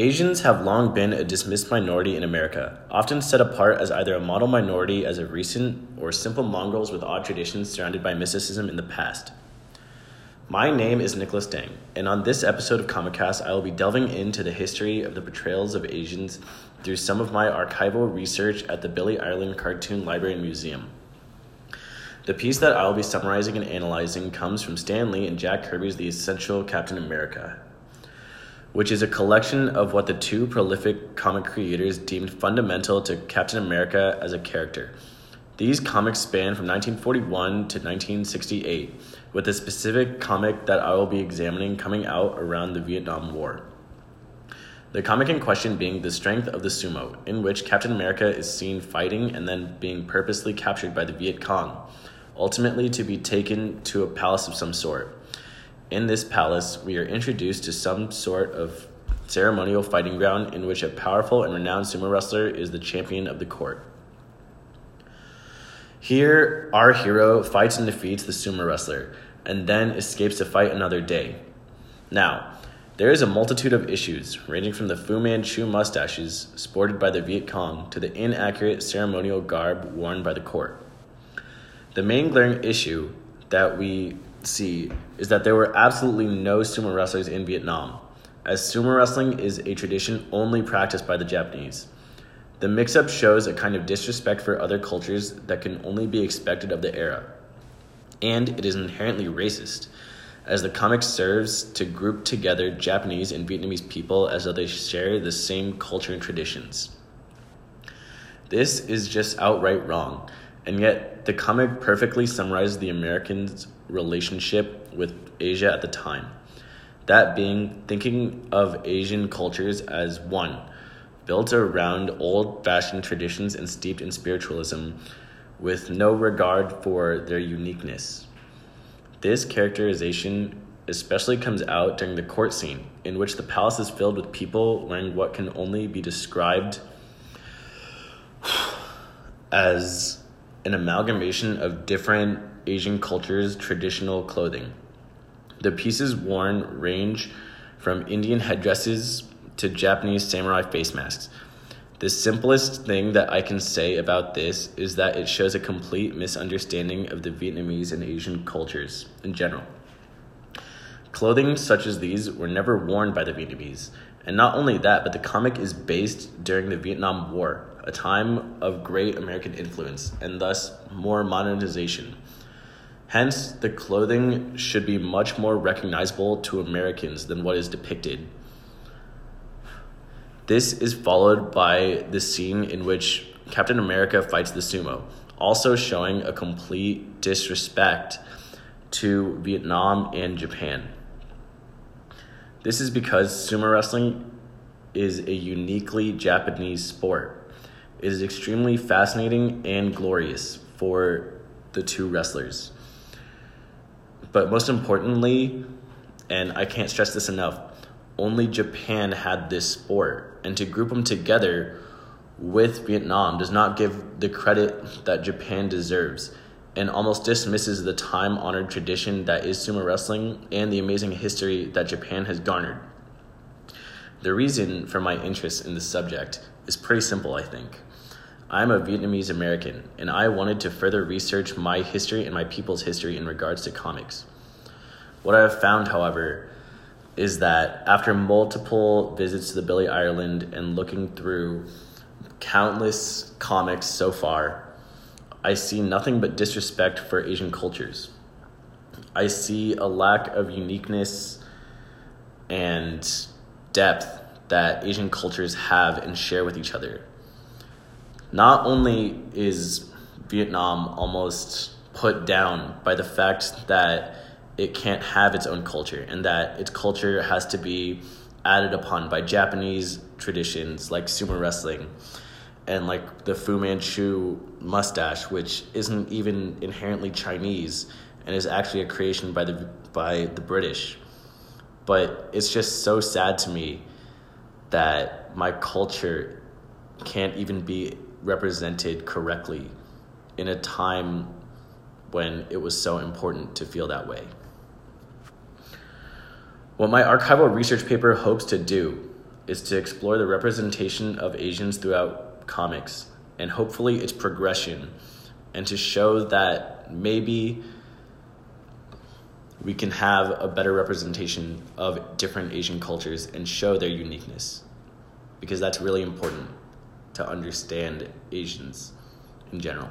Asians have long been a dismissed minority in America, often set apart as either a model minority as of recent or simple mongrels with odd traditions surrounded by mysticism in the past. My name is Nicholas Dang, and on this episode of Comicast, I will be delving into the history of the portrayals of Asians through some of my archival research at the Billy Ireland Cartoon Library and Museum. The piece that I will be summarizing and analyzing comes from Stan Lee and Jack Kirby's The Essential Captain America, which is a collection of what the two prolific comic creators deemed fundamental to Captain America as a character. These comics span from 1941 to 1968, with a specific comic that I will be examining coming out around the Vietnam War. The comic in question being The Strength of the Sumo, in which Captain America is seen fighting and then being purposely captured by the Viet Cong, ultimately to be taken to a palace of some sort. In this palace, we are introduced to some sort of ceremonial fighting ground in which a powerful and renowned sumo wrestler is the champion of the court. Here, our hero fights and defeats the sumo wrestler, and then escapes to fight another day. Now, there is a multitude of issues, ranging from the Fu Manchu mustaches sported by the Viet Cong to the inaccurate ceremonial garb worn by the court. The main glaring issue that we see is that there were absolutely no sumo wrestlers in Vietnam, as sumo wrestling is a tradition only practiced by the Japanese. The mix up shows a kind of disrespect for other cultures that can only be expected of the era. And it is inherently racist, as the comic serves to group together Japanese and Vietnamese people as though they share the same culture and traditions. This is just outright wrong, and yet the comic perfectly summarizes the Americans' relationship with Asia at the time. That being thinking of Asian cultures as one, built around old fashioned traditions and steeped in spiritualism, with no regard for their uniqueness. This characterization especially comes out during the court scene, in which the palace is filled with people wearing what can only be described as an amalgamation of different Asian cultures' traditional clothing. The pieces worn range from Indian headdresses to Japanese samurai face masks. The simplest thing that I can say about this is that it shows a complete misunderstanding of the Vietnamese and Asian cultures in general. Clothing such as these were never worn by the Vietnamese. And not only that, but the comic is based during the Vietnam War, a time of great American influence and thus more modernization. Hence, the clothing should be much more recognizable to Americans than what is depicted. This is followed by the scene in which Captain America fights the sumo, also showing a complete disrespect to Vietnam and Japan. This is because sumo wrestling is a uniquely Japanese sport. It is extremely fascinating and glorious for the two wrestlers. But most importantly, and I can't stress this enough, only Japan had this sport. And to group them together with Vietnam does not give the credit that Japan deserves and almost dismisses the time honored tradition that is sumo wrestling and the amazing history that Japan has garnered. The reason for my interest in this subject is pretty simple, I think. I'm a Vietnamese American, and I wanted to further research my history and my people's history in regards to comics. What I have found, however, is that after multiple visits to the Billy Ireland and looking through countless comics so far, I see nothing but disrespect for Asian cultures. I see a lack of uniqueness and depth that Asian cultures have and share with each other. Not only is Vietnam almost put down by the fact that it can't have its own culture and that its culture has to be added upon by Japanese traditions like sumo wrestling and like the Fu Manchu mustache, which isn't even inherently Chinese and is actually a creation by the by the British. But it's just so sad to me that my culture can't even be represented correctly in a time when it was so important to feel that way. What my archival research paper hopes to do is to explore the representation of Asians throughout comics and hopefully its progression and to show that maybe we can have a better representation of different Asian cultures and show their uniqueness because that's really important to understand Asians in general.